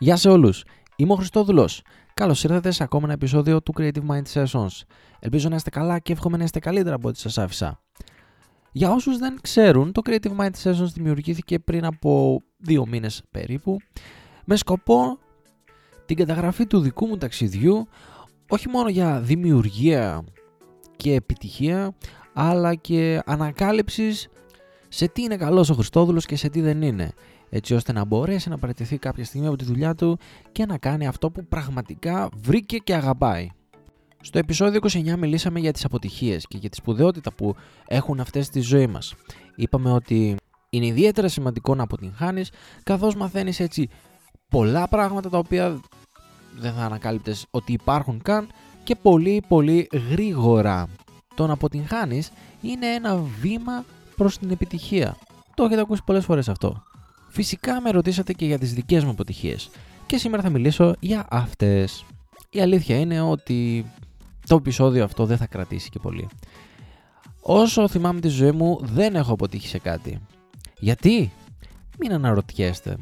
Γεια σε όλους. Είμαι ο Χριστόδουλος. Καλώς ήρθατε σε ακόμα ένα επεισόδιο του Creative Mind Sessions. Ελπίζω να είστε καλά και εύχομαι να είστε καλύτερα από ό,τι σας άφησα. Για όσους δεν ξέρουν, το Creative Mind Sessions δημιουργήθηκε πριν από δύο μήνες περίπου με σκοπό την καταγραφή του δικού μου ταξιδιού όχι μόνο για δημιουργία και επιτυχία αλλά και ανακάλυψης σε τι είναι καλός ο Χριστόδουλος και σε τι δεν είναι έτσι ώστε να μπορέσει να παραιτηθεί κάποια στιγμή από τη δουλειά του και να κάνει αυτό που πραγματικά βρήκε και αγαπάει. Στο επεισόδιο 29 μιλήσαμε για τις αποτυχίες και για τη σπουδαιότητα που έχουν αυτές στη ζωή μας. Είπαμε ότι είναι ιδιαίτερα σημαντικό να αποτυγχάνεις καθώς μαθαίνεις έτσι πολλά πράγματα τα οποία δεν θα ανακάλυπτες ότι υπάρχουν καν και πολύ πολύ γρήγορα. Το να αποτυγχάνεις είναι ένα βήμα προς την επιτυχία. Το έχετε ακούσει πολλές φορές αυτό. Φυσικά με ρωτήσατε και για τις δικές μου αποτυχίες και σήμερα θα μιλήσω για αυτές. Η αλήθεια είναι ότι το επεισόδιο αυτό δεν θα κρατήσει και πολύ. Όσο θυμάμαι τη ζωή μου δεν έχω αποτύχει σε κάτι. Γιατί; Μην αναρωτιέστε.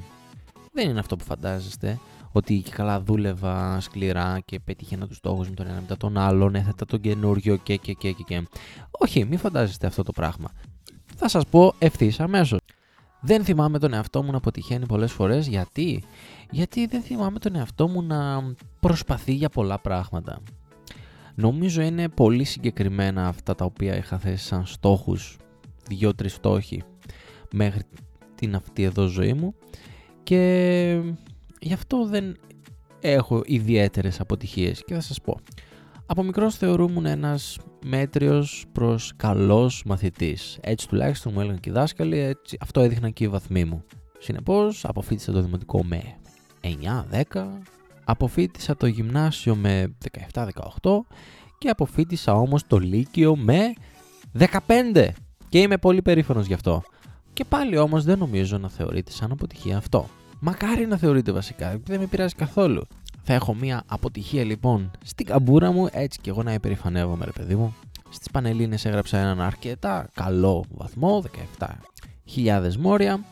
Δεν είναι αυτό που φαντάζεστε ότι και καλά δούλευα σκληρά και πέτυχαινα τους στόχους μου τον ένα μετά τον άλλον, έθετα τον καινούριο και και και και και. Όχι, μην φαντάζεστε αυτό το πράγμα. Θα σας πω ευθύς αμέσως. Δεν θυμάμαι τον εαυτό μου να αποτυχαίνει πολλές φορές. Γιατί; Γιατί δεν θυμάμαι τον εαυτό μου να προσπαθεί για πολλά πράγματα. Νομίζω είναι πολύ συγκεκριμένα αυτά τα οποία είχα θέσει σαν στόχους, δύο-τρεις στόχοι μέχρι την αυτή εδώ ζωή μου και γι' αυτό δεν έχω ιδιαίτερες αποτυχίες και θα σας πω. Από μικρός θεωρούμουν ένας μέτριος προς καλός μαθητής. Έτσι τουλάχιστον μου έλεγαν και οι δάσκαλοι, έτσι, αυτό έδειχναν και οι βαθμοί μου. Συνεπώς αποφύτησα το δημοτικό με 9-10, αποφύτησα το γυμνάσιο με 17-18 και αποφύτησα όμως το λύκειο με 15 και είμαι πολύ περήφανος γι' αυτό. Και πάλι όμως δεν νομίζω να θεωρείται σαν αποτυχία αυτό. Μακάρι να θεωρείται βασικά, δεν με πειράζει καθόλου. Θα έχω μία αποτυχία λοιπόν στην καμπούρα μου, έτσι και εγώ να υπερηφανεύομαι ρε παιδί μου. Στις Πανελλήνες έγραψα έναν αρκετά καλό βαθμό, 17.000 μόρια.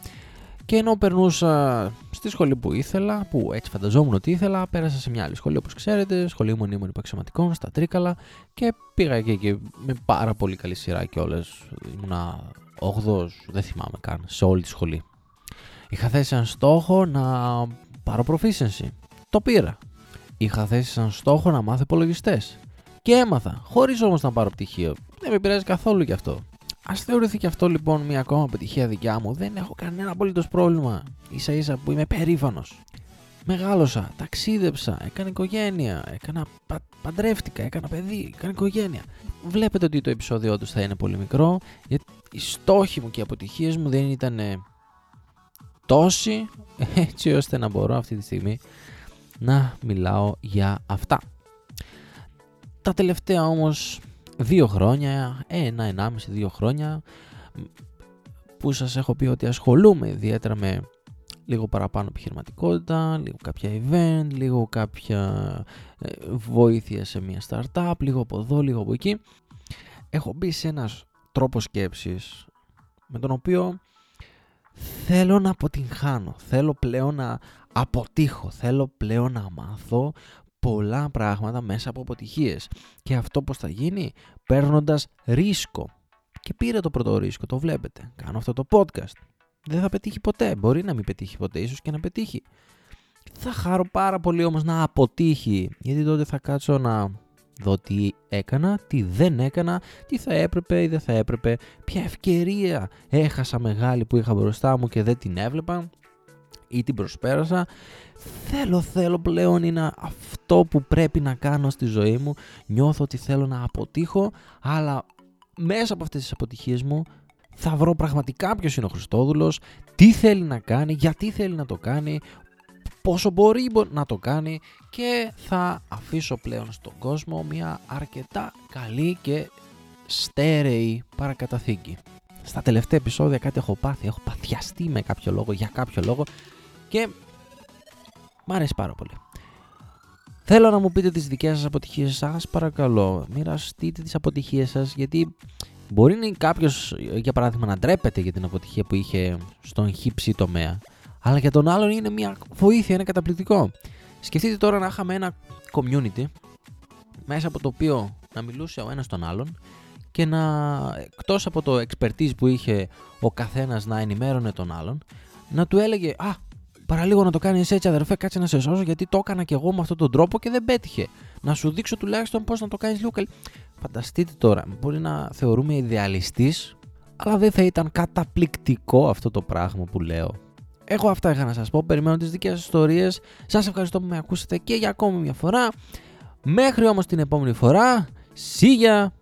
Και ενώ περνούσα στη σχολή που ήθελα, που έτσι φανταζόμουν ότι ήθελα, πέρασα σε μια άλλη σχολή όπως ξέρετε, σχολή μονίμων υπαξιωματικών, στα Τρίκαλα και πήγα και εκεί με πάρα πολύ καλή σειρά και όλες. Ήμουνα 8 δεν θυμάμαι καν, σε όλη τη σχολή. Είχα θέσει έναν στόχο να πάρω proficiency. Το πήρα. Είχα θέσει σαν στόχο να μάθω υπολογιστές. Και έμαθα, χωρίς όμως να πάρω πτυχίο. Δεν με πειράζει καθόλου γι' αυτό. Α θεωρηθεί και αυτό λοιπόν μια ακόμα επιτυχία δικιά μου, δεν έχω κανένα απολύτως πρόβλημα. σα ίσα που είμαι περήφανος. Μεγάλωσα, ταξίδεψα, έκανα οικογένεια, έκανα, πα, παντρεύτηκα, έκανα παιδί, έκανα οικογένεια. Βλέπετε ότι το επεισόδιο τους θα είναι πολύ μικρό, γιατί οι στόχοι μου και οι αποτυχίες μου δεν ήταν τόσοι, έτσι ώστε να μπορώ αυτή τη στιγμή να μιλάω για αυτά. Τα τελευταία όμως δύο χρόνια, ένα, ενάμιση, δύο χρόνια που σας έχω πει ότι ασχολούμαι ιδιαίτερα με λίγο παραπάνω επιχειρηματικότητα, λίγο κάποια event, λίγο κάποια ε, βοήθεια σε μια startup, λίγο από εδώ, λίγο από εκεί. Έχω μπει σε ένας τρόπος σκέψης με τον οποίο θέλω να αποτυγχάνω, θέλω πλέον να αποτύχω, θέλω πλέον να μάθω πολλά πράγματα μέσα από αποτυχίες. Και αυτό πώς θα γίνει, παίρνοντας ρίσκο. Και πήρε το πρώτο ρίσκο, το βλέπετε. Κάνω αυτό το podcast. Δεν θα πετύχει ποτέ, μπορεί να μην πετύχει ποτέ, ίσως και να πετύχει. Θα χαρώ πάρα πολύ όμως να αποτύχει, γιατί τότε θα κάτσω να δω τι έκανα, τι δεν έκανα, τι θα έπρεπε ή δεν θα έπρεπε, ποια ευκαιρία έχασα μεγάλη που είχα μπροστά μου και δεν την έβλεπα ή την προσπέρασα. Θέλω, θέλω πλέον είναι αυτό που πρέπει να κάνω στη ζωή μου. Νιώθω ότι θέλω να αποτύχω, αλλά μέσα από αυτές τις αποτυχίες μου θα βρω πραγματικά ποιος είναι ο Χριστόδουλος, τι θέλει να κάνει, γιατί θέλει να το κάνει, πόσο μπορεί να το κάνει και θα αφήσω πλέον στον κόσμο μια αρκετά καλή και στέρεη παρακαταθήκη. Στα τελευταία επεισόδια κάτι έχω πάθει, έχω παθιαστεί με κάποιο λόγο, για κάποιο λόγο και μ' αρέσει πάρα πολύ. Θέλω να μου πείτε τις δικές σας αποτυχίες σας, παρακαλώ. Μοιραστείτε τις αποτυχίες σας, γιατί μπορεί να κάποιος, για παράδειγμα, να ντρέπεται για την αποτυχία που είχε στον χύψη τομέα. Αλλά για τον άλλον είναι μια βοήθεια, είναι καταπληκτικό. Σκεφτείτε τώρα να είχαμε ένα community μέσα από το οποίο να μιλούσε ο ένας τον άλλον και να εκτός από το expertise που είχε ο καθένας να ενημέρωνε τον άλλον να του έλεγε «Α, παραλίγο να το κάνεις έτσι αδερφέ, κάτσε να σε σώσω γιατί το έκανα και εγώ με αυτόν τον τρόπο και δεν πέτυχε. Να σου δείξω τουλάχιστον πώς να το κάνεις λίγο καλύτερα». Φανταστείτε τώρα, μπορεί να θεωρούμε ιδεαλιστής αλλά δεν θα ήταν καταπληκτικό αυτό το πράγμα που λέω. Εγώ αυτά είχα να σας πω, περιμένω τις δικές σας ιστορίες. Σας ευχαριστώ που με ακούσατε και για ακόμη μια φορά. Μέχρι όμως την επόμενη φορά, σίγια!